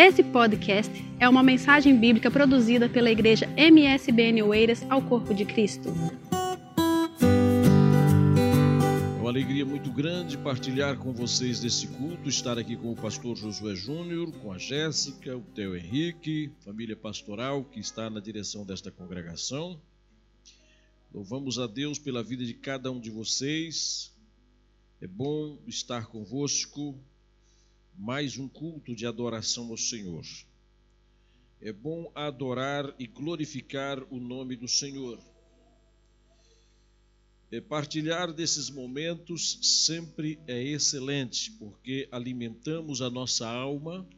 Esse podcast é uma mensagem bíblica produzida pela igreja MSBN Oeiras ao Corpo de Cristo. É uma alegria muito grande partilhar com vocês desse culto, estar aqui com o pastor Josué Júnior, com a Jéssica, o Theo Henrique, família pastoral que está na direção desta congregação. Louvamos a Deus pela vida de cada um de vocês. É bom estar convosco. Mais um culto de adoração ao Senhor. É bom adorar e glorificar o nome do Senhor. É partilhar desses momentos sempre é excelente, porque alimentamos a nossa alma,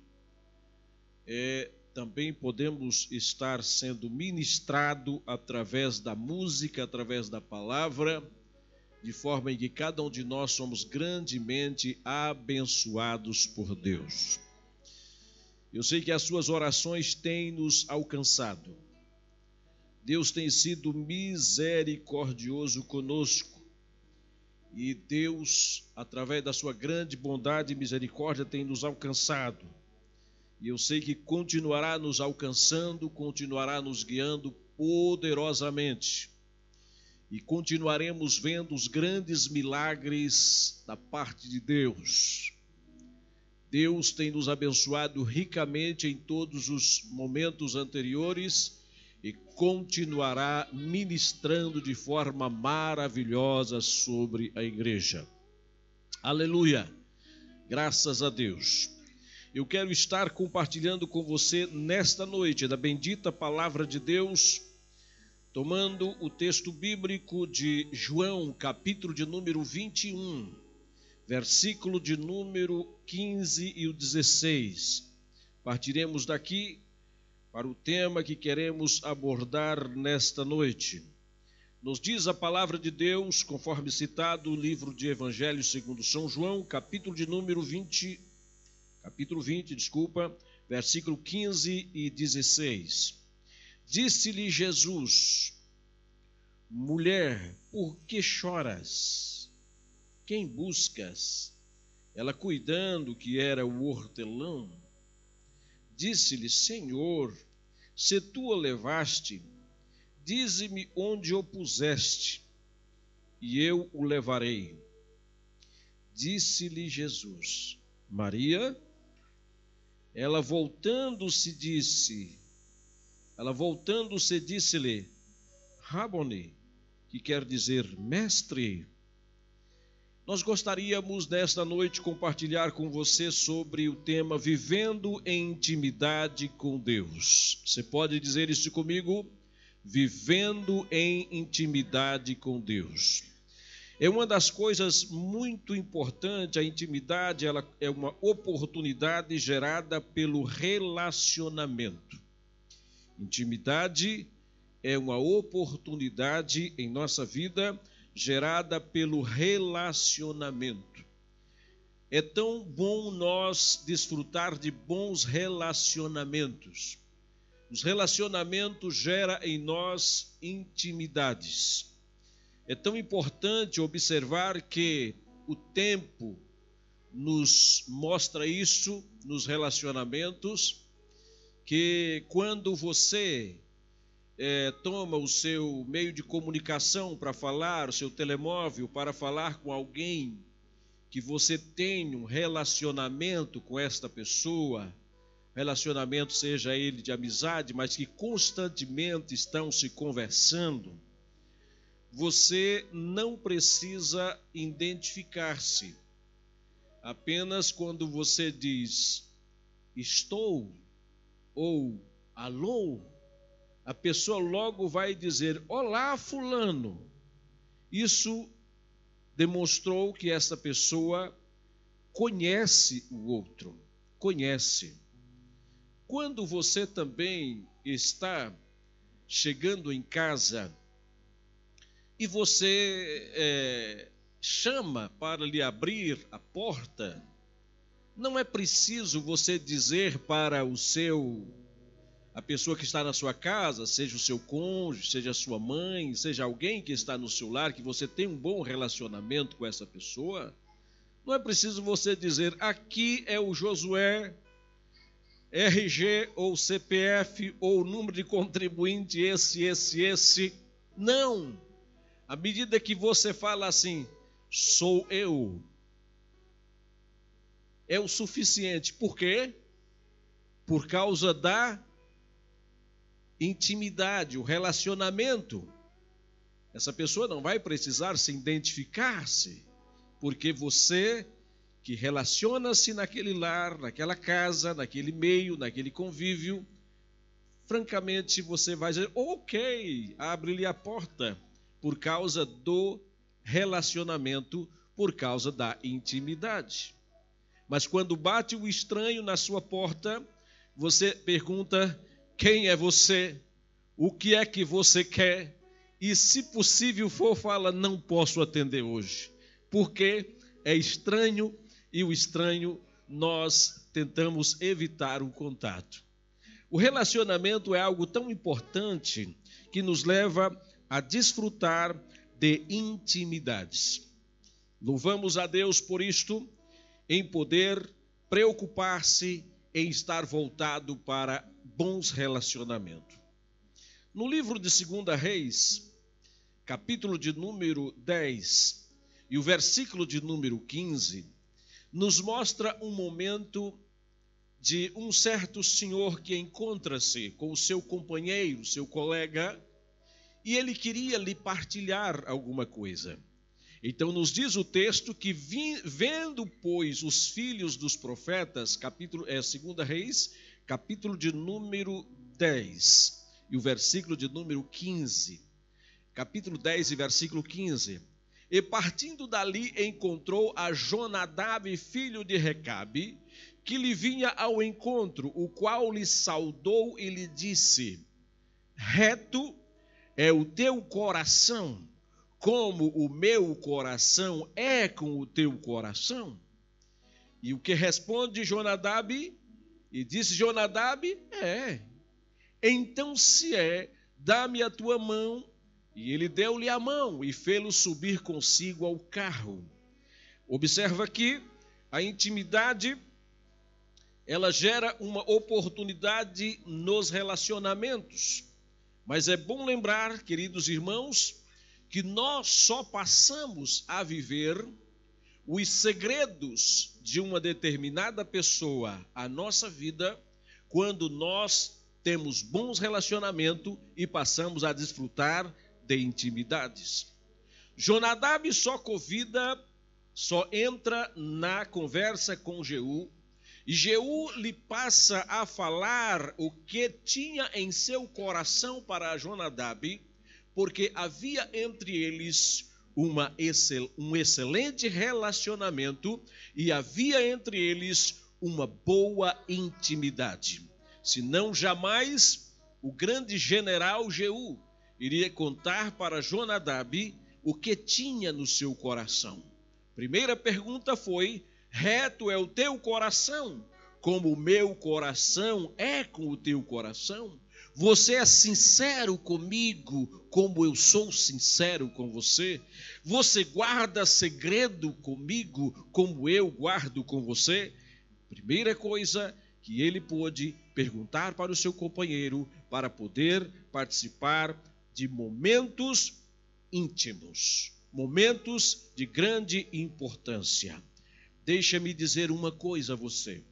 é também podemos estar sendo ministrado através da música, através da palavra, de forma em que cada um de nós somos grandemente abençoados por Deus. Eu sei que as suas orações têm nos alcançado. Deus tem sido misericordioso conosco. E Deus, através da sua grande bondade e misericórdia, tem nos alcançado e eu sei que continuará nos alcançando, continuará nos guiando poderosamente. E continuaremos vendo os grandes milagres da parte de Deus. Deus tem nos abençoado ricamente em todos os momentos anteriores e continuará ministrando de forma maravilhosa sobre a igreja. Aleluia! Graças a Deus eu quero estar compartilhando com você nesta noite da bendita palavra de Deus, tomando o texto bíblico de João, capítulo de número 21, versículo de número 15 e o 16. Partiremos daqui para o tema que queremos abordar nesta noite. Nos diz a palavra de Deus, conforme citado no livro de Evangelho segundo São João, capítulo de número 21 capítulo 20, desculpa, versículo 15 e 16. Disse-lhe Jesus: Mulher, por que choras? Quem buscas? Ela, cuidando que era o hortelão, disse-lhe: Senhor, se tu o levaste, dize-me onde o puseste, e eu o levarei. Disse-lhe Jesus: Maria, ela voltando-se disse, ela voltando-se disse-lhe, Raboni, que quer dizer mestre. Nós gostaríamos nesta noite compartilhar com você sobre o tema Vivendo em Intimidade com Deus. Você pode dizer isso comigo? Vivendo em intimidade com Deus. É uma das coisas muito importantes, a intimidade ela é uma oportunidade gerada pelo relacionamento. Intimidade é uma oportunidade em nossa vida gerada pelo relacionamento. É tão bom nós desfrutar de bons relacionamentos. Os relacionamentos geram em nós intimidades. É tão importante observar que o tempo nos mostra isso nos relacionamentos, que quando você é, toma o seu meio de comunicação para falar, o seu telemóvel para falar com alguém, que você tem um relacionamento com esta pessoa, relacionamento seja ele de amizade, mas que constantemente estão se conversando você não precisa identificar-se. Apenas quando você diz estou ou alô, a pessoa logo vai dizer olá, Fulano. Isso demonstrou que essa pessoa conhece o outro, conhece. Quando você também está chegando em casa e você é, chama para lhe abrir a porta, não é preciso você dizer para o seu a pessoa que está na sua casa, seja o seu cônjuge, seja a sua mãe, seja alguém que está no seu lar, que você tem um bom relacionamento com essa pessoa, não é preciso você dizer aqui é o Josué, RG ou CPF ou número de contribuinte, esse, esse, esse. Não. À medida que você fala assim, sou eu, é o suficiente. Por quê? Por causa da intimidade, o relacionamento. Essa pessoa não vai precisar se identificar-se, porque você que relaciona-se naquele lar, naquela casa, naquele meio, naquele convívio, francamente você vai dizer: ok, abre-lhe a porta, por causa do relacionamento, por causa da intimidade. Mas quando bate o estranho na sua porta, você pergunta: quem é você? O que é que você quer? E se possível for, fala: não posso atender hoje, porque é estranho e o estranho nós tentamos evitar o contato. O relacionamento é algo tão importante que nos leva a desfrutar de intimidades. Louvamos a Deus por isto, em poder preocupar-se em estar voltado para bons relacionamentos. No livro de 2 Reis, capítulo de número 10 e o versículo de número 15, nos mostra um momento de um certo senhor que encontra-se com o seu companheiro, seu colega, e ele queria lhe partilhar alguma coisa. Então nos diz o texto que vendo, pois, os filhos dos profetas, capítulo é 2 Reis, capítulo de número 10, e o versículo de número 15. Capítulo 10 e versículo 15. E partindo dali encontrou a Jonadab, filho de Recabe, que lhe vinha ao encontro, o qual lhe saudou e lhe disse: Reto é o teu coração, como o meu coração é com o teu coração? E o que responde Jonadab? E disse Jonadab: É. Então, se é, dá-me a tua mão e ele deu-lhe a mão e fê-lo subir consigo ao carro. Observa aqui a intimidade, ela gera uma oportunidade nos relacionamentos. Mas é bom lembrar, queridos irmãos, que nós só passamos a viver os segredos de uma determinada pessoa a nossa vida quando nós temos bons relacionamentos e passamos a desfrutar de intimidades. Jonadab só convida, só entra na conversa com Jeú, e Jeú lhe passa a falar o que tinha em seu coração para Jonadab, porque havia entre eles uma, um excelente relacionamento e havia entre eles uma boa intimidade. Senão jamais o grande general Jeú iria contar para Jonadab o que tinha no seu coração. Primeira pergunta foi: reto é o teu coração, como o meu coração é com o teu coração? Você é sincero comigo, como eu sou sincero com você? Você guarda segredo comigo, como eu guardo com você? Primeira coisa que ele pôde perguntar para o seu companheiro para poder participar de momentos íntimos, momentos de grande importância. Deixa-me dizer uma coisa a você.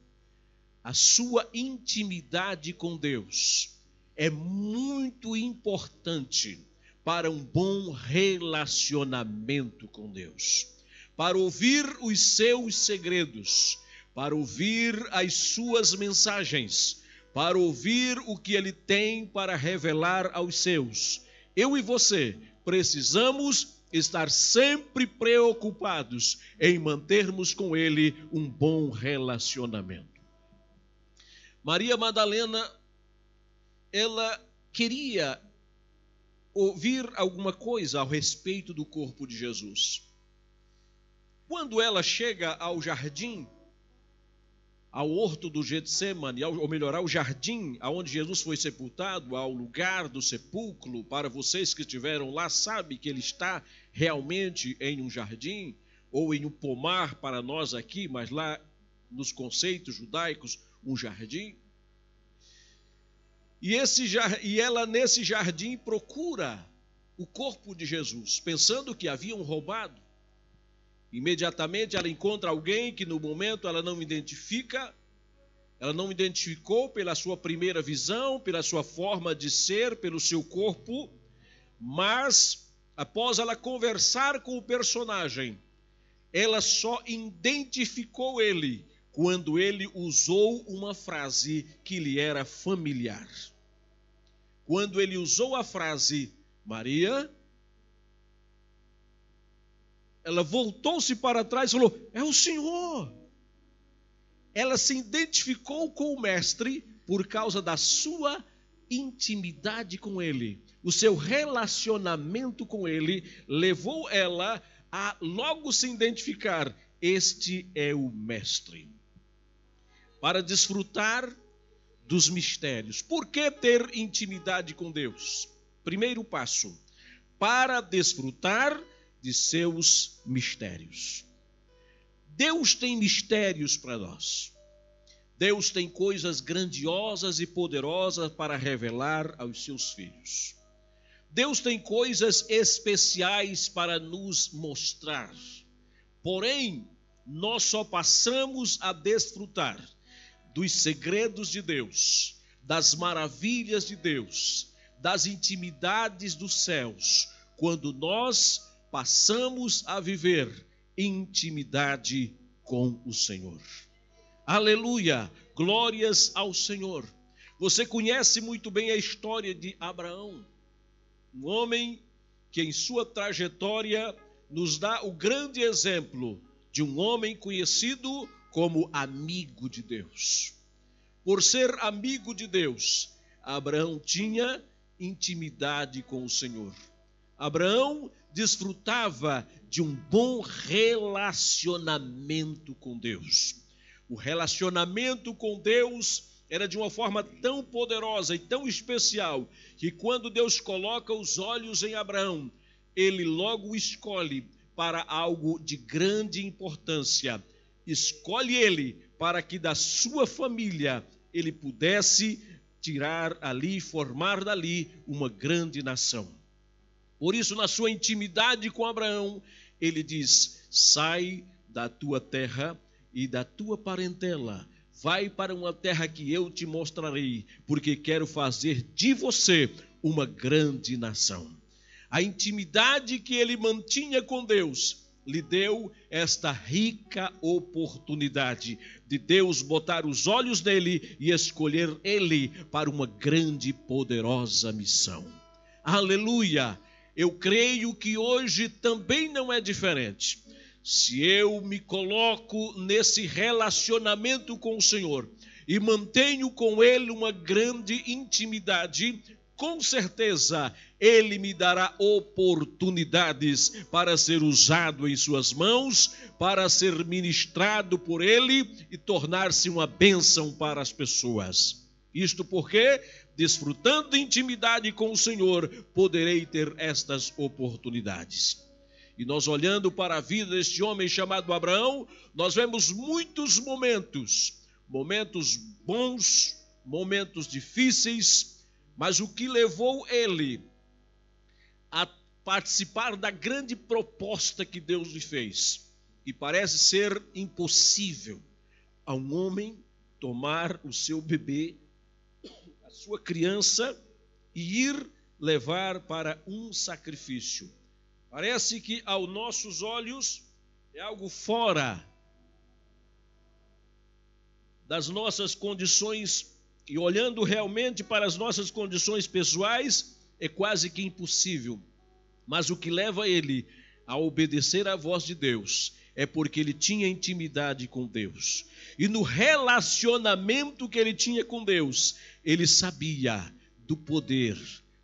A sua intimidade com Deus é muito importante para um bom relacionamento com Deus, para ouvir os seus segredos, para ouvir as suas mensagens, para ouvir o que ele tem para revelar aos seus eu e você precisamos estar sempre preocupados em mantermos com Ele um bom relacionamento. Maria Madalena, ela queria ouvir alguma coisa ao respeito do corpo de Jesus. Quando ela chega ao jardim, ao horto do Getsemane, ou melhor, ao jardim aonde Jesus foi sepultado, ao lugar do sepulcro, para vocês que estiveram lá, sabe que ele está realmente em um jardim ou em um pomar para nós aqui, mas lá nos conceitos judaicos, um jardim. E, esse, e ela, nesse jardim, procura o corpo de Jesus, pensando que haviam roubado. Imediatamente ela encontra alguém que no momento ela não identifica, ela não identificou pela sua primeira visão, pela sua forma de ser, pelo seu corpo, mas após ela conversar com o personagem, ela só identificou ele quando ele usou uma frase que lhe era familiar. Quando ele usou a frase Maria, ela voltou-se para trás e falou: É o Senhor. Ela se identificou com o Mestre por causa da sua intimidade com ele. O seu relacionamento com ele levou ela a logo se identificar: Este é o Mestre. Para desfrutar dos mistérios. Por que ter intimidade com Deus? Primeiro passo: para desfrutar de seus mistérios. Deus tem mistérios para nós. Deus tem coisas grandiosas e poderosas para revelar aos seus filhos. Deus tem coisas especiais para nos mostrar. Porém, nós só passamos a desfrutar dos segredos de Deus, das maravilhas de Deus, das intimidades dos céus, quando nós passamos a viver intimidade com o Senhor. Aleluia! Glórias ao Senhor. Você conhece muito bem a história de Abraão, um homem que em sua trajetória nos dá o grande exemplo de um homem conhecido como amigo de Deus. Por ser amigo de Deus, Abraão tinha intimidade com o Senhor. Abraão desfrutava de um bom relacionamento com Deus. O relacionamento com Deus era de uma forma tão poderosa e tão especial que quando Deus coloca os olhos em Abraão, ele logo escolhe para algo de grande importância. Escolhe ele para que da sua família ele pudesse tirar ali, formar dali uma grande nação. Por isso, na sua intimidade com Abraão, ele diz: sai da tua terra e da tua parentela, vai para uma terra que eu te mostrarei, porque quero fazer de você uma grande nação. A intimidade que ele mantinha com Deus lhe deu esta rica oportunidade de Deus botar os olhos nele e escolher ele para uma grande e poderosa missão. Aleluia! Eu creio que hoje também não é diferente. Se eu me coloco nesse relacionamento com o Senhor e mantenho com Ele uma grande intimidade, com certeza Ele me dará oportunidades para ser usado em Suas mãos, para ser ministrado por Ele e tornar-se uma bênção para as pessoas. Isto porque desfrutando de intimidade com o Senhor, poderei ter estas oportunidades. E nós olhando para a vida deste homem chamado Abraão, nós vemos muitos momentos, momentos bons, momentos difíceis, mas o que levou ele a participar da grande proposta que Deus lhe fez, e parece ser impossível a um homem tomar o seu bebê sua criança e ir levar para um sacrifício. Parece que aos nossos olhos é algo fora das nossas condições e olhando realmente para as nossas condições pessoais é quase que impossível. Mas o que leva ele a obedecer à voz de Deus é porque ele tinha intimidade com Deus. E no relacionamento que ele tinha com Deus, ele sabia do poder,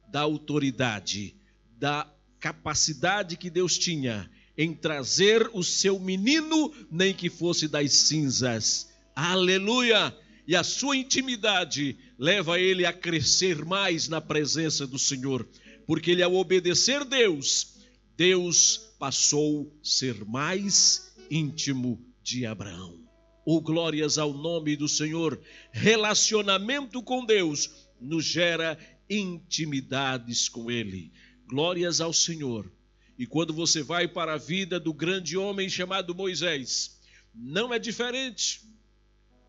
da autoridade, da capacidade que Deus tinha em trazer o seu menino, nem que fosse das cinzas. Aleluia! E a sua intimidade leva ele a crescer mais na presença do Senhor, porque ele, ao obedecer Deus, Deus passou a ser mais íntimo de Abraão. Oh, glórias ao nome do Senhor. Relacionamento com Deus nos gera intimidades com Ele. Glórias ao Senhor. E quando você vai para a vida do grande homem chamado Moisés, não é diferente.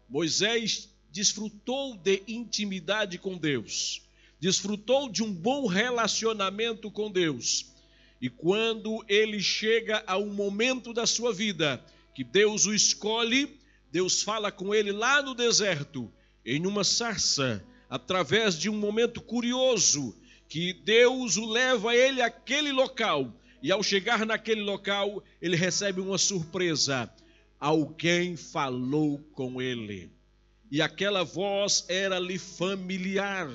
Moisés desfrutou de intimidade com Deus, desfrutou de um bom relacionamento com Deus. E quando ele chega a um momento da sua vida que Deus o escolhe, Deus fala com ele lá no deserto, em uma sarça, através de um momento curioso, que Deus o leva ele àquele local. E ao chegar naquele local, ele recebe uma surpresa. Alguém falou com ele. E aquela voz era-lhe familiar,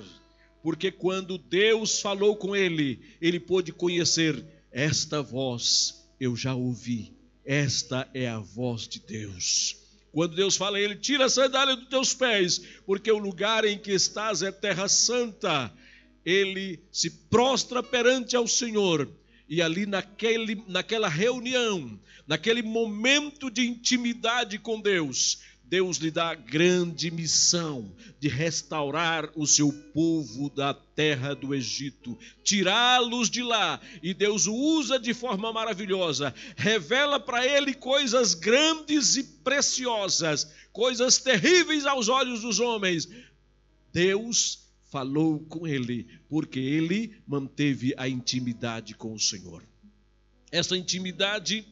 porque quando Deus falou com ele, ele pôde conhecer esta voz, eu já ouvi. Esta é a voz de Deus. Quando Deus fala a ele, tira a sandália dos teus pés, porque o lugar em que estás é terra santa. Ele se prostra perante ao Senhor. E ali naquele, naquela reunião, naquele momento de intimidade com Deus, Deus lhe dá a grande missão de restaurar o seu povo da terra do Egito, tirá-los de lá. E Deus o usa de forma maravilhosa, revela para ele coisas grandes e preciosas, coisas terríveis aos olhos dos homens. Deus falou com ele, porque ele manteve a intimidade com o Senhor. Essa intimidade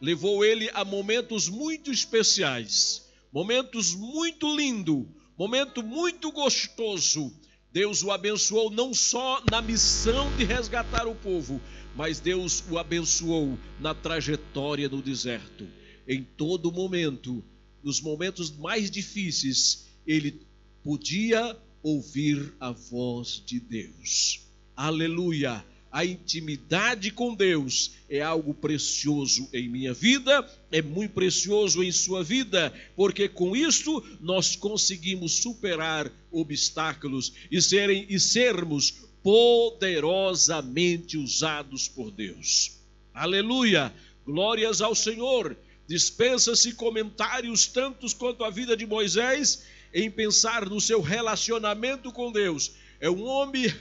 levou ele a momentos muito especiais momentos muito lindo, momento muito gostoso. Deus o abençoou não só na missão de resgatar o povo, mas Deus o abençoou na trajetória no deserto. Em todo momento, nos momentos mais difíceis, ele podia ouvir a voz de Deus. Aleluia! a intimidade com Deus é algo precioso em minha vida, é muito precioso em sua vida, porque com isto nós conseguimos superar obstáculos e serem e sermos poderosamente usados por Deus. Aleluia! Glórias ao Senhor. Dispensa-se comentários tantos quanto a vida de Moisés em pensar no seu relacionamento com Deus. É um homem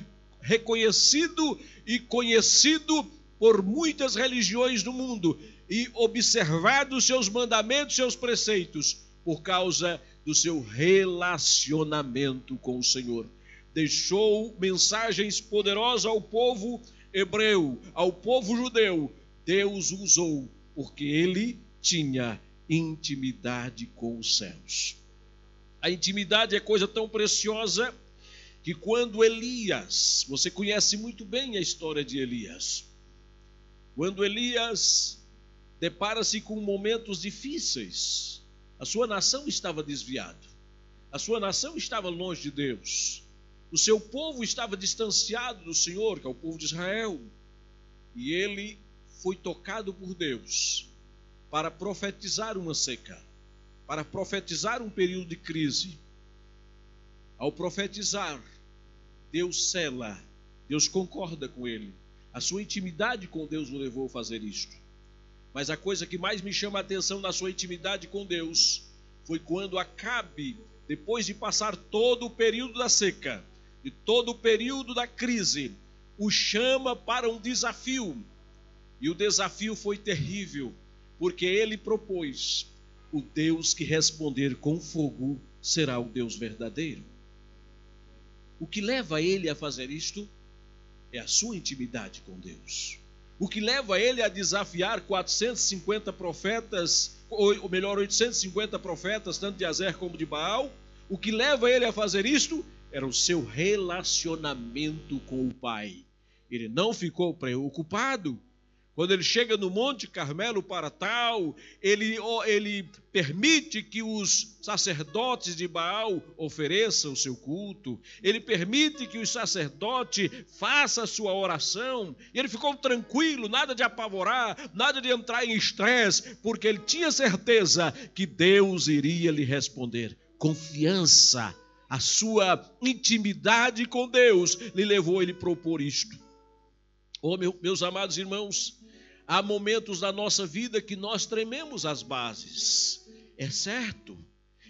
reconhecido e conhecido por muitas religiões do mundo e observado seus mandamentos, seus preceitos, por causa do seu relacionamento com o Senhor. Deixou mensagens poderosas ao povo hebreu, ao povo judeu. Deus usou porque ele tinha intimidade com os céus. A intimidade é coisa tão preciosa que quando Elias, você conhece muito bem a história de Elias, quando Elias depara-se com momentos difíceis, a sua nação estava desviada, a sua nação estava longe de Deus, o seu povo estava distanciado do Senhor, que é o povo de Israel, e ele foi tocado por Deus para profetizar uma seca, para profetizar um período de crise. Ao profetizar, Deus cela, Deus concorda com ele. A sua intimidade com Deus o levou a fazer isto. Mas a coisa que mais me chama a atenção na sua intimidade com Deus foi quando Acabe, depois de passar todo o período da seca e todo o período da crise, o chama para um desafio. E o desafio foi terrível, porque ele propôs: o Deus que responder com fogo será o Deus verdadeiro. O que leva ele a fazer isto é a sua intimidade com Deus. O que leva ele a desafiar 450 profetas, ou melhor, 850 profetas, tanto de Azer como de Baal, o que leva ele a fazer isto era o seu relacionamento com o Pai. Ele não ficou preocupado quando ele chega no Monte Carmelo para tal, ele, ele permite que os sacerdotes de Baal ofereçam o seu culto, ele permite que o sacerdote faça a sua oração, e ele ficou tranquilo, nada de apavorar, nada de entrar em estresse, porque ele tinha certeza que Deus iria lhe responder. Confiança, a sua intimidade com Deus lhe levou a ele propor isto. Oh, meu, meus amados irmãos, Há momentos da nossa vida que nós trememos as bases. É certo,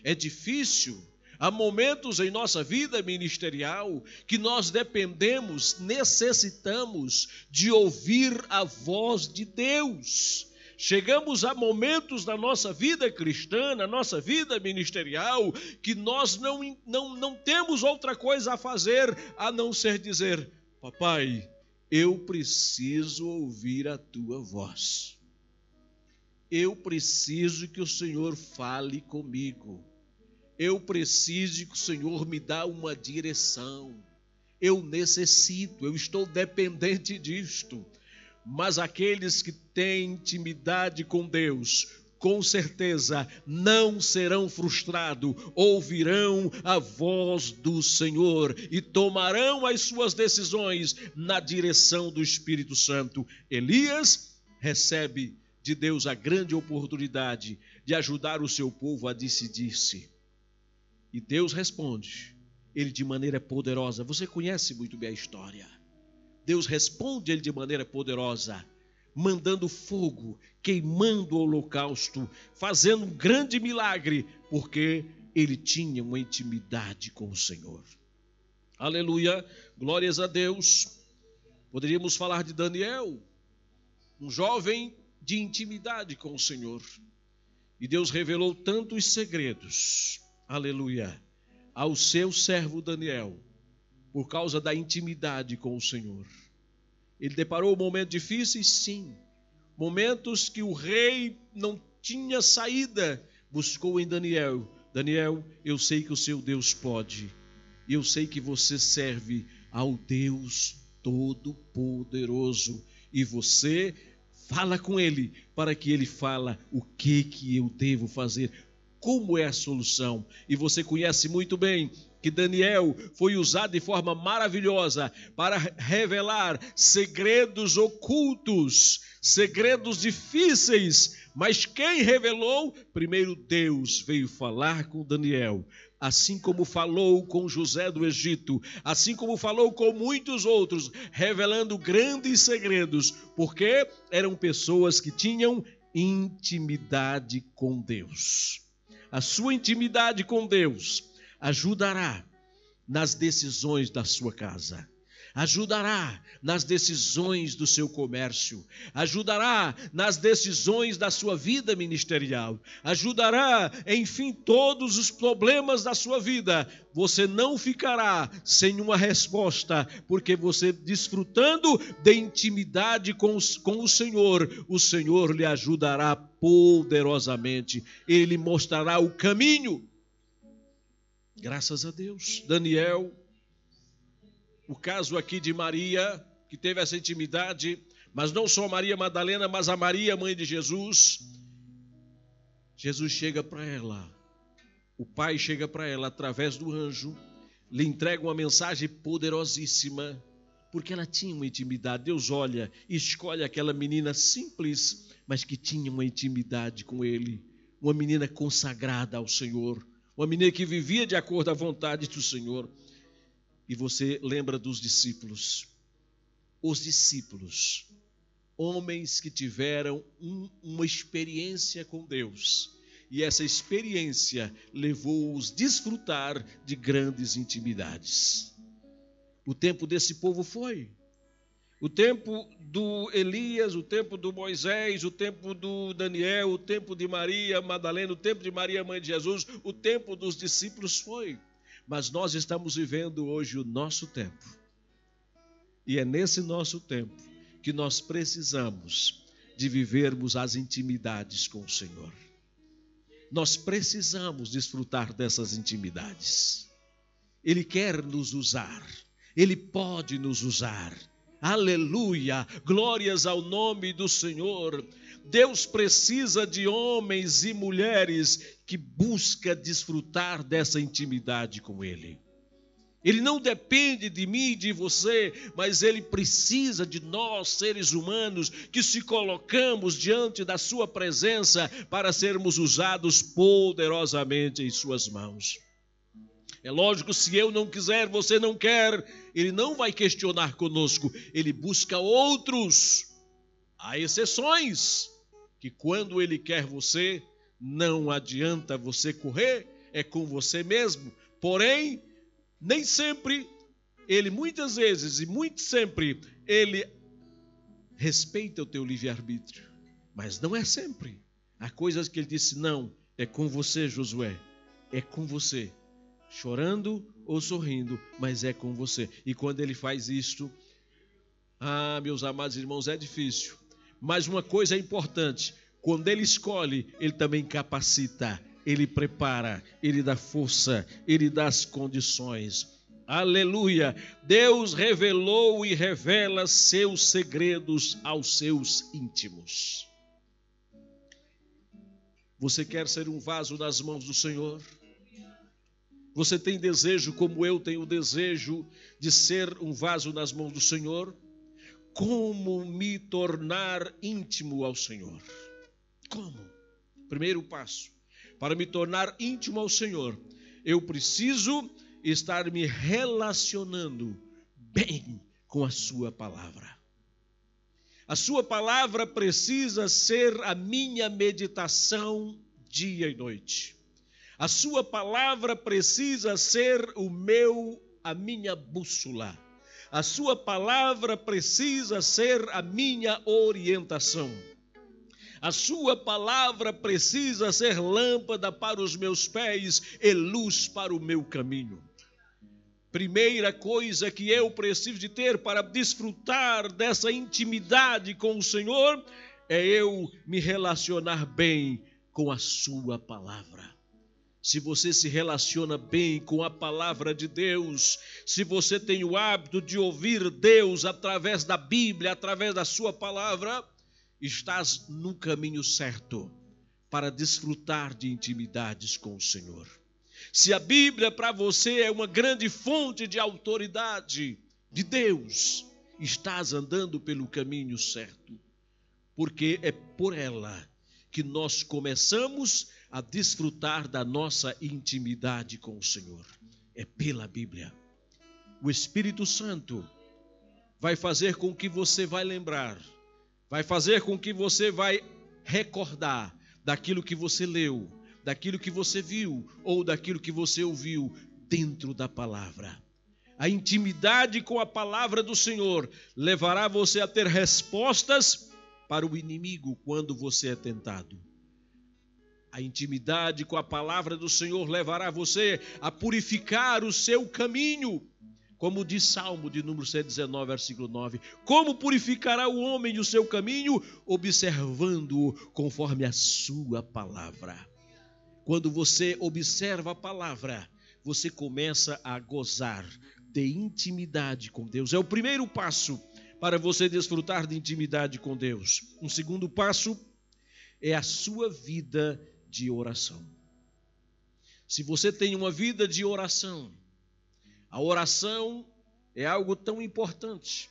é difícil. Há momentos em nossa vida ministerial que nós dependemos, necessitamos de ouvir a voz de Deus. Chegamos a momentos da nossa vida cristã, na nossa vida ministerial, que nós não, não, não temos outra coisa a fazer a não ser dizer: Papai, eu preciso ouvir a tua voz. Eu preciso que o Senhor fale comigo. Eu preciso que o Senhor me dá uma direção. Eu necessito, eu estou dependente disto. Mas aqueles que têm intimidade com Deus, com certeza não serão frustrados, ouvirão a voz do Senhor e tomarão as suas decisões na direção do Espírito Santo. Elias recebe de Deus a grande oportunidade de ajudar o seu povo a decidir-se. E Deus responde, ele de maneira poderosa. Você conhece muito bem a história. Deus responde ele de maneira poderosa, mandando fogo, queimando o holocausto, fazendo um grande milagre, porque ele tinha uma intimidade com o Senhor. Aleluia, glórias a Deus. Poderíamos falar de Daniel, um jovem de intimidade com o Senhor. E Deus revelou tantos segredos aleluia, ao seu servo Daniel, por causa da intimidade com o Senhor. Ele deparou momentos difíceis, sim, momentos que o rei não tinha saída, buscou em Daniel. Daniel, eu sei que o seu Deus pode, eu sei que você serve ao Deus Todo-Poderoso, e você fala com ele para que ele fala o que que eu devo fazer. Como é a solução. E você conhece muito bem que Daniel foi usado de forma maravilhosa para revelar segredos ocultos, segredos difíceis. Mas quem revelou? Primeiro Deus veio falar com Daniel, assim como falou com José do Egito, assim como falou com muitos outros, revelando grandes segredos, porque eram pessoas que tinham intimidade com Deus a sua intimidade com Deus ajudará nas decisões da sua casa, ajudará nas decisões do seu comércio, ajudará nas decisões da sua vida ministerial, ajudará, enfim, todos os problemas da sua vida. Você não ficará sem uma resposta, porque você, desfrutando de intimidade com, com o Senhor, o Senhor lhe ajudará poderosamente, ele mostrará o caminho. Graças a Deus. Daniel o caso aqui de Maria, que teve essa intimidade, mas não só Maria Madalena, mas a Maria, mãe de Jesus. Jesus chega para ela, o Pai chega para ela através do anjo, lhe entrega uma mensagem poderosíssima, porque ela tinha uma intimidade. Deus olha e escolhe aquela menina simples, mas que tinha uma intimidade com Ele, uma menina consagrada ao Senhor, uma menina que vivia de acordo à vontade do Senhor e você lembra dos discípulos. Os discípulos, homens que tiveram um, uma experiência com Deus, e essa experiência levou-os a desfrutar de grandes intimidades. O tempo desse povo foi. O tempo do Elias, o tempo do Moisés, o tempo do Daniel, o tempo de Maria Madalena, o tempo de Maria, mãe de Jesus, o tempo dos discípulos foi mas nós estamos vivendo hoje o nosso tempo. E é nesse nosso tempo que nós precisamos de vivermos as intimidades com o Senhor. Nós precisamos desfrutar dessas intimidades. Ele quer nos usar, ele pode nos usar. Aleluia! Glórias ao nome do Senhor. Deus precisa de homens e mulheres que busca desfrutar dessa intimidade com ele. Ele não depende de mim e de você, mas ele precisa de nós, seres humanos, que se colocamos diante da sua presença para sermos usados poderosamente em suas mãos. É lógico, se eu não quiser, você não quer, ele não vai questionar conosco, ele busca outros. Há exceções que quando ele quer você, não adianta você correr, é com você mesmo. Porém, nem sempre, ele muitas vezes e muito sempre, ele respeita o teu livre-arbítrio. Mas não é sempre. Há coisas que ele disse: não, é com você, Josué, é com você. Chorando ou sorrindo, mas é com você. E quando ele faz isto, ah, meus amados irmãos, é difícil. Mas uma coisa é importante: quando ele escolhe, ele também capacita, ele prepara, ele dá força, ele dá as condições. Aleluia! Deus revelou e revela seus segredos aos seus íntimos. Você quer ser um vaso nas mãos do Senhor? Você tem desejo, como eu tenho desejo, de ser um vaso nas mãos do Senhor? Como me tornar íntimo ao Senhor? Como? Primeiro passo: para me tornar íntimo ao Senhor, eu preciso estar me relacionando bem com a Sua palavra. A Sua palavra precisa ser a minha meditação dia e noite. A Sua palavra precisa ser o meu, a minha bússola. A Sua palavra precisa ser a minha orientação. A sua palavra precisa ser lâmpada para os meus pés e luz para o meu caminho. Primeira coisa que eu preciso de ter para desfrutar dessa intimidade com o Senhor é eu me relacionar bem com a sua palavra. Se você se relaciona bem com a palavra de Deus, se você tem o hábito de ouvir Deus através da Bíblia, através da sua palavra, estás no caminho certo para desfrutar de intimidades com o Senhor. Se a Bíblia para você é uma grande fonte de autoridade de Deus, estás andando pelo caminho certo, porque é por ela que nós começamos a desfrutar da nossa intimidade com o Senhor. É pela Bíblia. O Espírito Santo vai fazer com que você vai lembrar vai fazer com que você vai recordar daquilo que você leu, daquilo que você viu ou daquilo que você ouviu dentro da palavra. A intimidade com a palavra do Senhor levará você a ter respostas para o inimigo quando você é tentado. A intimidade com a palavra do Senhor levará você a purificar o seu caminho como diz Salmo de número 119, versículo 9: Como purificará o homem o seu caminho, observando-o conforme a sua palavra. Quando você observa a palavra, você começa a gozar de intimidade com Deus. É o primeiro passo para você desfrutar de intimidade com Deus. Um segundo passo é a sua vida de oração. Se você tem uma vida de oração, a oração é algo tão importante,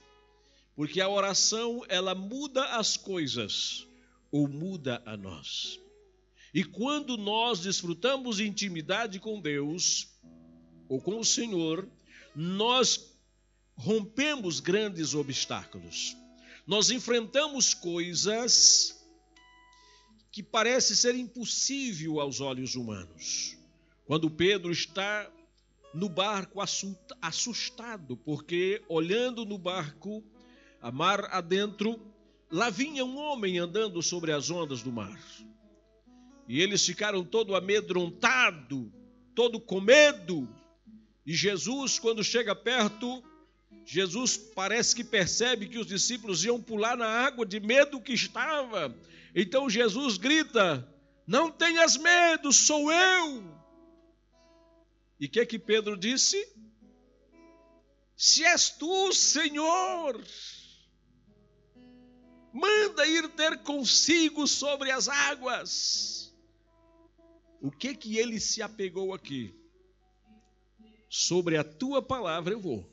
porque a oração ela muda as coisas ou muda a nós. E quando nós desfrutamos de intimidade com Deus ou com o Senhor, nós rompemos grandes obstáculos. Nós enfrentamos coisas que parece ser impossível aos olhos humanos. Quando Pedro está no barco assustado, porque olhando no barco, a mar adentro, lá vinha um homem andando sobre as ondas do mar. E eles ficaram todo amedrontado, todo com medo. E Jesus, quando chega perto, Jesus parece que percebe que os discípulos iam pular na água de medo que estava. Então Jesus grita: Não tenhas medo, sou eu. E o que que Pedro disse? Se és tu, Senhor, manda ir ter consigo sobre as águas. O que que ele se apegou aqui? Sobre a tua palavra eu vou.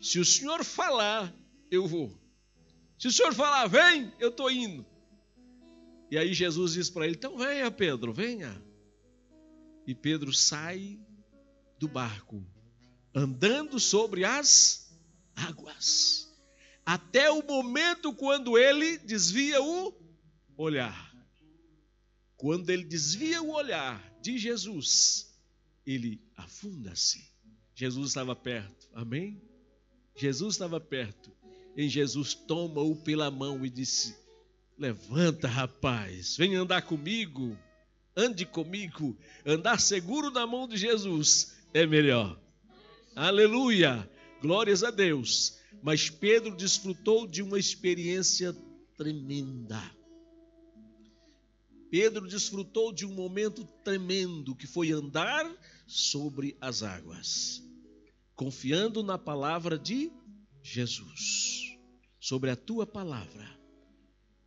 Se o Senhor falar, eu vou. Se o Senhor falar, vem, eu estou indo. E aí Jesus diz para ele: então venha, Pedro, venha. E Pedro sai do barco, andando sobre as águas, até o momento quando ele desvia o olhar. Quando ele desvia o olhar de Jesus, ele afunda-se. Jesus estava perto, amém? Jesus estava perto. E Jesus toma-o pela mão e disse: Levanta, rapaz, vem andar comigo, ande comigo. Andar seguro na mão de Jesus é melhor. Aleluia, glórias a Deus. Mas Pedro desfrutou de uma experiência tremenda. Pedro desfrutou de um momento tremendo que foi andar sobre as águas, confiando na palavra de Jesus, sobre a tua palavra.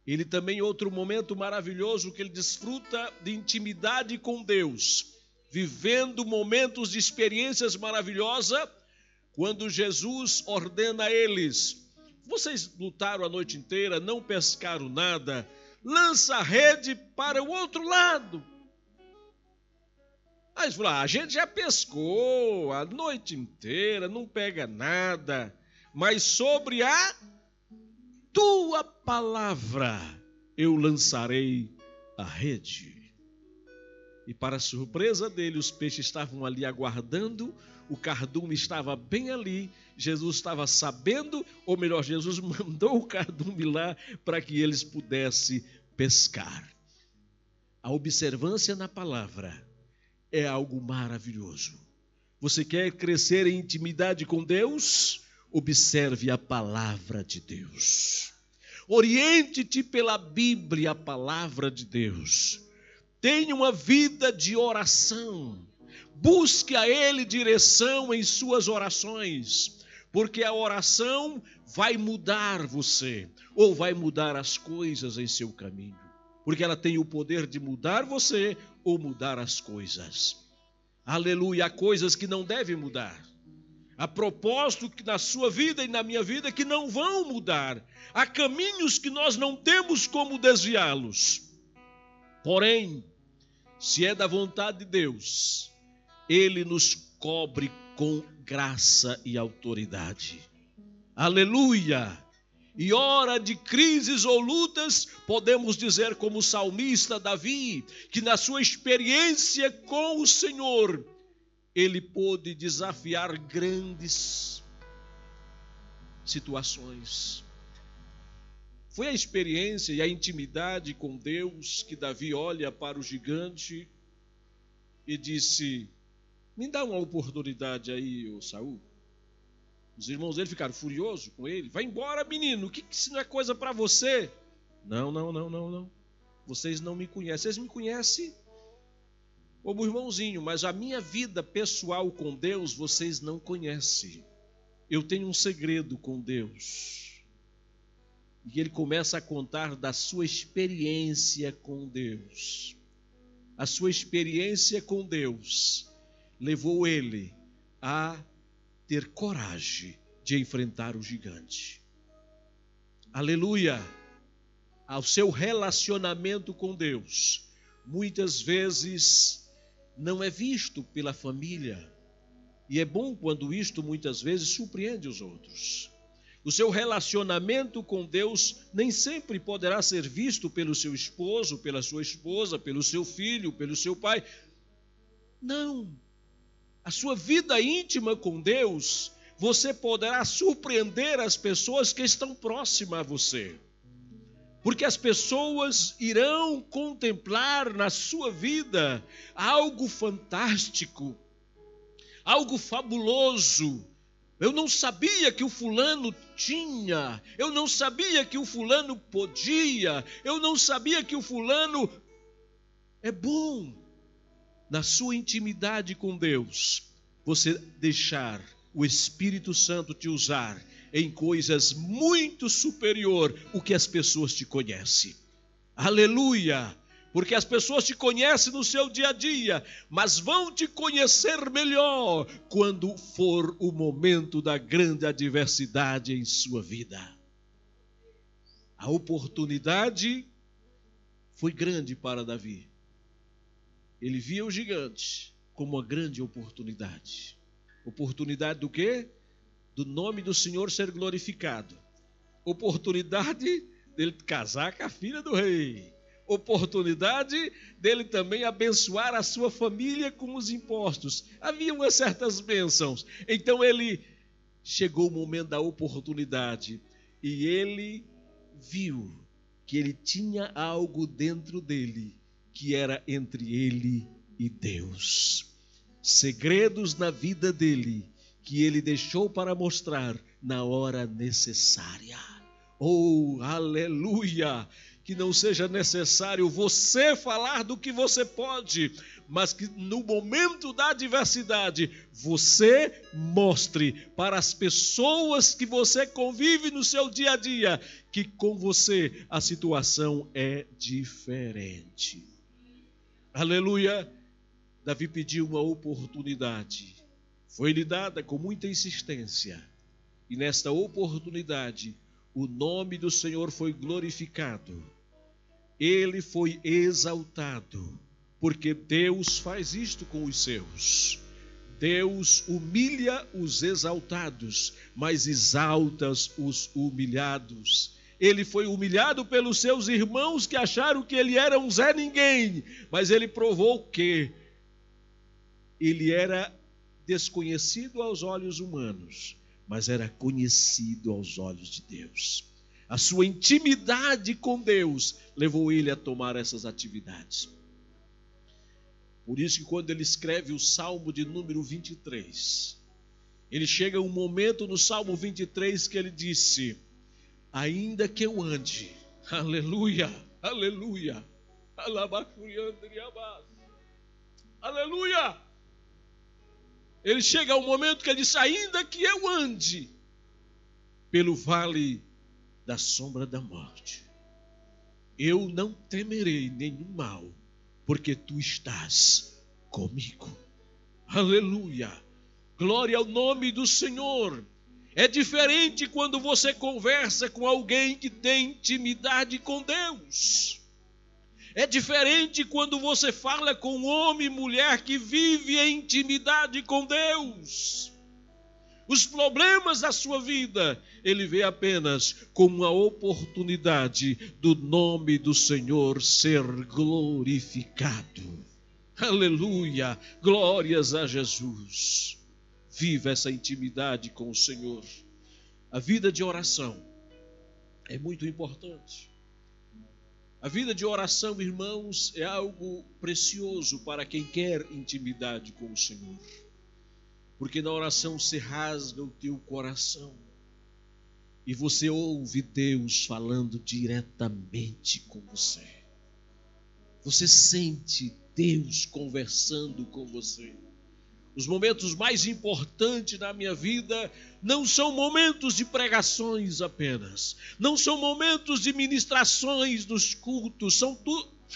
Ele também, outro momento maravilhoso que ele desfruta de intimidade com Deus, vivendo momentos de experiências maravilhosas, quando Jesus ordena a eles: Vocês lutaram a noite inteira, não pescaram nada, lança a rede para o outro lado. Aí falaram, ah, a gente já pescou a noite inteira, não pega nada, mas sobre a tua palavra eu lançarei a rede. E para surpresa dele, os peixes estavam ali aguardando, o cardume estava bem ali, Jesus estava sabendo, ou melhor, Jesus mandou o cardume lá para que eles pudessem pescar. A observância na palavra é algo maravilhoso. Você quer crescer em intimidade com Deus? Observe a palavra de Deus. Oriente-te pela Bíblia, a palavra de Deus. Tenha uma vida de oração. Busque a Ele direção em suas orações, porque a oração vai mudar você, ou vai mudar as coisas em seu caminho, porque ela tem o poder de mudar você ou mudar as coisas. Aleluia, há coisas que não devem mudar. Há propósito que na sua vida e na minha vida que não vão mudar. Há caminhos que nós não temos como desviá-los. Porém, se é da vontade de Deus, Ele nos cobre com graça e autoridade. Aleluia! E hora de crises ou lutas, podemos dizer, como o salmista Davi, que na sua experiência com o Senhor, ele pôde desafiar grandes situações. Foi a experiência e a intimidade com Deus que Davi olha para o gigante e disse: Me dá uma oportunidade aí, ô Saul. Os irmãos dele ficaram furiosos com ele. Vai embora, menino. Que isso não é coisa para você? Não, não, não, não, não. Vocês não me conhecem. Vocês me conhecem como irmãozinho, mas a minha vida pessoal com Deus vocês não conhecem. Eu tenho um segredo com Deus. E ele começa a contar da sua experiência com Deus. A sua experiência com Deus levou ele a ter coragem de enfrentar o gigante. Aleluia! Ao seu relacionamento com Deus, muitas vezes não é visto pela família. E é bom quando isto muitas vezes surpreende os outros. O seu relacionamento com Deus nem sempre poderá ser visto pelo seu esposo, pela sua esposa, pelo seu filho, pelo seu pai. Não. A sua vida íntima com Deus, você poderá surpreender as pessoas que estão próximas a você. Porque as pessoas irão contemplar na sua vida algo fantástico, algo fabuloso, eu não sabia que o fulano tinha, eu não sabia que o fulano podia, eu não sabia que o fulano é bom. Na sua intimidade com Deus, você deixar o Espírito Santo te usar em coisas muito superior o que as pessoas te conhecem. Aleluia! porque as pessoas te conhecem no seu dia a dia, mas vão te conhecer melhor quando for o momento da grande adversidade em sua vida. A oportunidade foi grande para Davi. Ele via o gigante como uma grande oportunidade. Oportunidade do quê? Do nome do Senhor ser glorificado. Oportunidade dele casar com a filha do rei oportunidade dele também abençoar a sua família com os impostos. Havia umas certas bênçãos. Então ele chegou o momento da oportunidade e ele viu que ele tinha algo dentro dele que era entre ele e Deus. Segredos na vida dele que ele deixou para mostrar na hora necessária. Oh, aleluia! Que não seja necessário você falar do que você pode, mas que no momento da adversidade você mostre para as pessoas que você convive no seu dia a dia que com você a situação é diferente. Aleluia! Davi pediu uma oportunidade, foi-lhe dada com muita insistência, e nesta oportunidade o nome do Senhor foi glorificado, ele foi exaltado porque Deus faz isto com os seus. Deus humilha os exaltados, mas exalta os humilhados. Ele foi humilhado pelos seus irmãos que acharam que ele era um Zé Ninguém, mas ele provou que ele era desconhecido aos olhos humanos, mas era conhecido aos olhos de Deus. A sua intimidade com Deus levou ele a tomar essas atividades. Por isso que quando ele escreve o Salmo de número 23, ele chega a um momento no Salmo 23 que ele disse: Ainda que eu ande, aleluia, aleluia, aleluia. Ele chega ao momento que ele diz: Ainda que eu ande pelo vale da sombra da morte, eu não temerei nenhum mal porque tu estás comigo. Aleluia! Glória ao nome do Senhor. É diferente quando você conversa com alguém que tem intimidade com Deus. É diferente quando você fala com um homem e mulher que vive em intimidade com Deus. Os problemas da sua vida, ele vê apenas como uma oportunidade do nome do Senhor ser glorificado. Aleluia! Glórias a Jesus. Viva essa intimidade com o Senhor. A vida de oração é muito importante. A vida de oração, irmãos, é algo precioso para quem quer intimidade com o Senhor porque na oração se rasga o teu coração e você ouve Deus falando diretamente com você. Você sente Deus conversando com você. Os momentos mais importantes na minha vida não são momentos de pregações apenas, não são momentos de ministrações dos cultos, são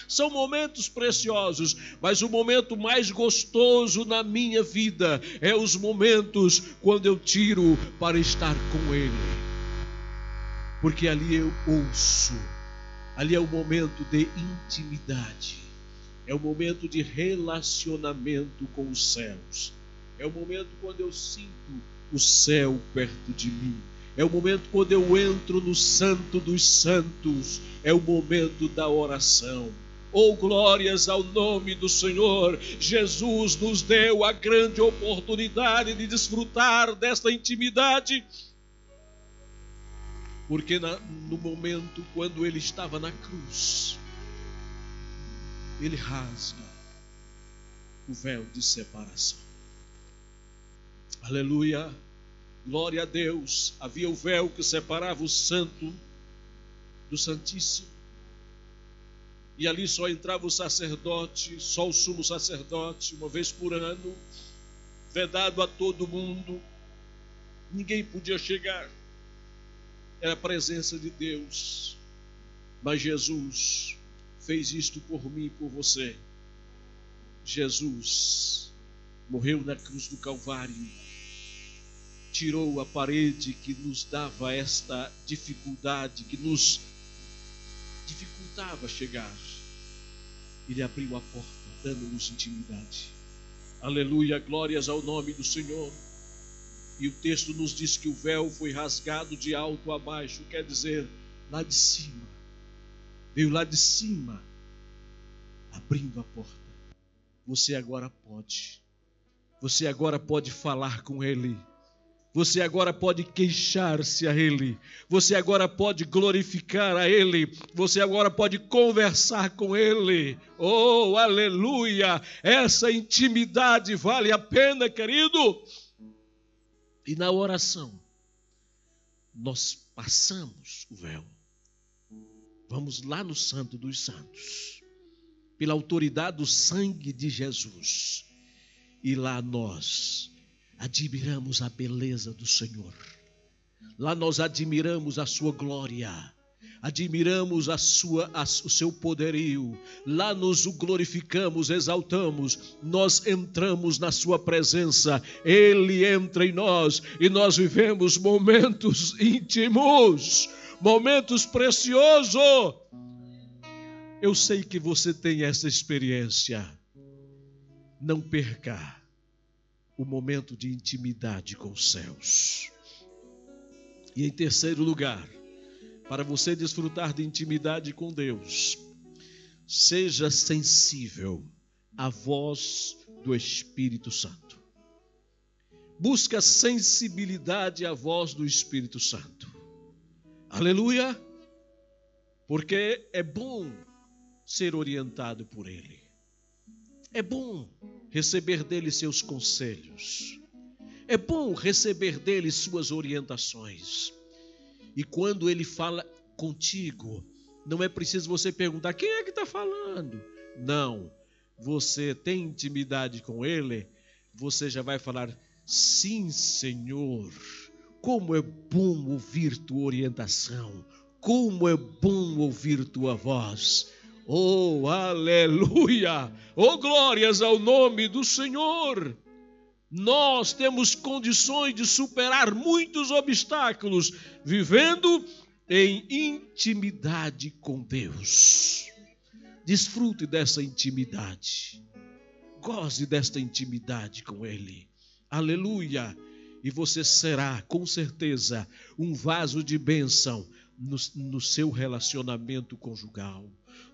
são momentos preciosos, mas o momento mais gostoso na minha vida é os momentos quando eu tiro para estar com Ele. Porque ali eu ouço, ali é o momento de intimidade, é o momento de relacionamento com os céus, é o momento quando eu sinto o céu perto de mim. É o momento quando eu entro no Santo dos Santos, é o momento da oração. Oh, glórias ao nome do Senhor. Jesus nos deu a grande oportunidade de desfrutar desta intimidade. Porque na, no momento quando ele estava na cruz, ele rasga o véu de separação. Aleluia. Glória a Deus. Havia o véu que separava o santo do santíssimo. E ali só entrava o sacerdote, só o sumo sacerdote, uma vez por ano, vedado a todo mundo. Ninguém podia chegar. Era a presença de Deus. Mas Jesus fez isto por mim e por você. Jesus morreu na cruz do Calvário, tirou a parede que nos dava esta dificuldade, que nos dificultava chegar. Ele abriu a porta, dando-nos intimidade. Aleluia, glórias ao nome do Senhor. E o texto nos diz que o véu foi rasgado de alto a baixo, quer dizer, lá de cima. Veio lá de cima abrindo a porta. Você agora pode. Você agora pode falar com Ele. Você agora pode queixar-se a Ele. Você agora pode glorificar a Ele. Você agora pode conversar com Ele. Oh, aleluia! Essa intimidade vale a pena, querido. E na oração, nós passamos o véu. Vamos lá no Santo dos Santos, pela autoridade do sangue de Jesus. E lá nós admiramos a beleza do Senhor. Lá nós admiramos a sua glória. Admiramos a sua, a, o seu poderio, lá nos o glorificamos, exaltamos, nós entramos na sua presença, ele entra em nós e nós vivemos momentos íntimos, momentos preciosos. Eu sei que você tem essa experiência. Não perca o momento de intimidade com os céus. E em terceiro lugar, para você desfrutar de intimidade com Deus, seja sensível à voz do Espírito Santo. Busca sensibilidade à voz do Espírito Santo. Aleluia! Porque é bom ser orientado por Ele. É bom receber dele seus conselhos. É bom receber dele suas orientações. E quando ele fala contigo, não é preciso você perguntar quem é que está falando. Não. Você tem intimidade com ele, você já vai falar: sim, Senhor. Como é bom ouvir tua orientação. Como é bom ouvir tua voz. Oh, aleluia! Oh, glórias ao nome do Senhor! Nós temos condições de superar muitos obstáculos vivendo em intimidade com Deus. Desfrute dessa intimidade. Goze desta intimidade com Ele. Aleluia! E você será, com certeza, um vaso de bênção no, no seu relacionamento conjugal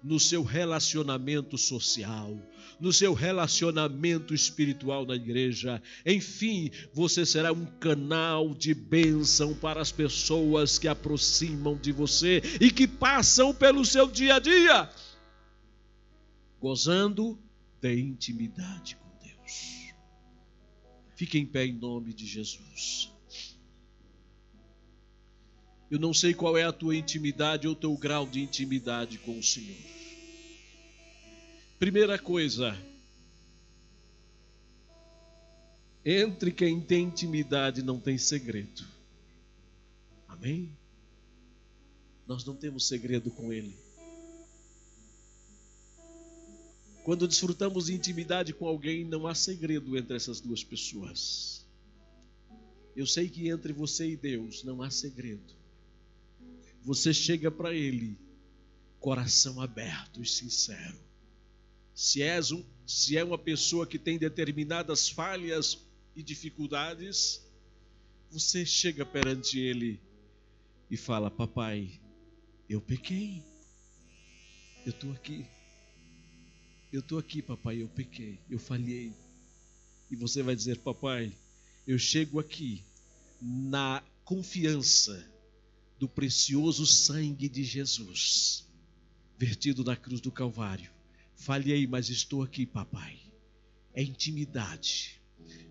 no seu relacionamento social, no seu relacionamento espiritual na igreja. Enfim, você será um canal de bênção para as pessoas que aproximam de você e que passam pelo seu dia a dia, gozando de intimidade com Deus. Fique em pé em nome de Jesus. Eu não sei qual é a tua intimidade ou teu grau de intimidade com o Senhor. Primeira coisa, entre quem tem intimidade não tem segredo. Amém? Nós não temos segredo com Ele. Quando desfrutamos de intimidade com alguém, não há segredo entre essas duas pessoas. Eu sei que entre você e Deus não há segredo você chega para Ele, coração aberto e sincero. Se, és um, se é uma pessoa que tem determinadas falhas e dificuldades, você chega perante Ele e fala: Papai, eu pequei, eu estou aqui. Eu estou aqui, papai, eu pequei, eu falhei. E você vai dizer, papai, eu chego aqui na confiança do precioso sangue de Jesus, vertido na cruz do Calvário. Falhei, mas estou aqui, papai. É intimidade.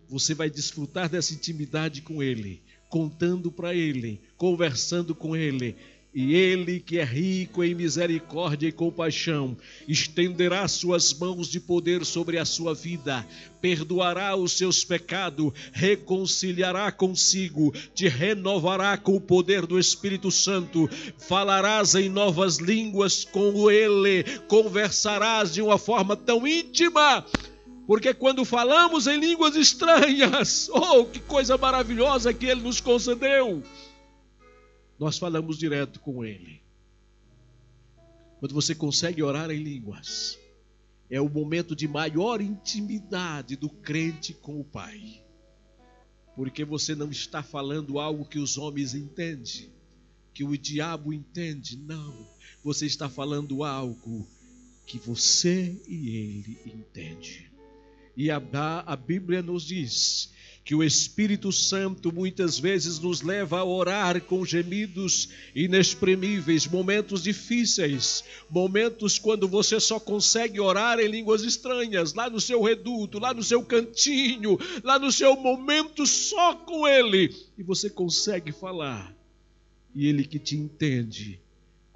Você vai desfrutar dessa intimidade com Ele, contando para Ele, conversando com Ele, e ele, que é rico em misericórdia e compaixão, estenderá suas mãos de poder sobre a sua vida, perdoará os seus pecados, reconciliará consigo, te renovará com o poder do Espírito Santo, falarás em novas línguas com ele, conversarás de uma forma tão íntima. Porque quando falamos em línguas estranhas, oh, que coisa maravilhosa que ele nos concedeu! Nós falamos direto com Ele. Quando você consegue orar em línguas, é o momento de maior intimidade do crente com o Pai. Porque você não está falando algo que os homens entendem, que o diabo entende, não. Você está falando algo que você e ele entendem. E a, a Bíblia nos diz que o Espírito Santo muitas vezes nos leva a orar com gemidos inexprimíveis, momentos difíceis, momentos quando você só consegue orar em línguas estranhas, lá no seu reduto, lá no seu cantinho, lá no seu momento só com Ele, e você consegue falar, e Ele que te entende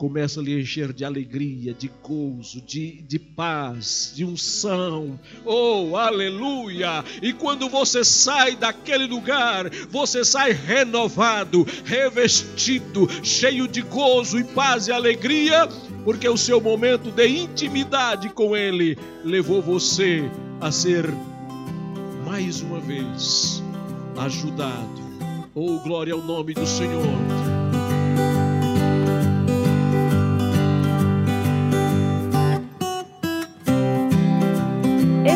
começa a lhe encher de alegria, de gozo, de, de paz, de unção. Oh, aleluia! E quando você sai daquele lugar, você sai renovado, revestido, cheio de gozo e paz e alegria, porque o seu momento de intimidade com Ele levou você a ser mais uma vez ajudado. Oh, glória ao nome do Senhor.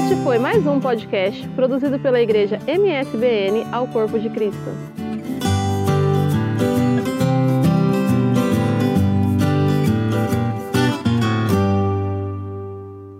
Este foi mais um podcast produzido pela Igreja MSBN ao Corpo de Cristo.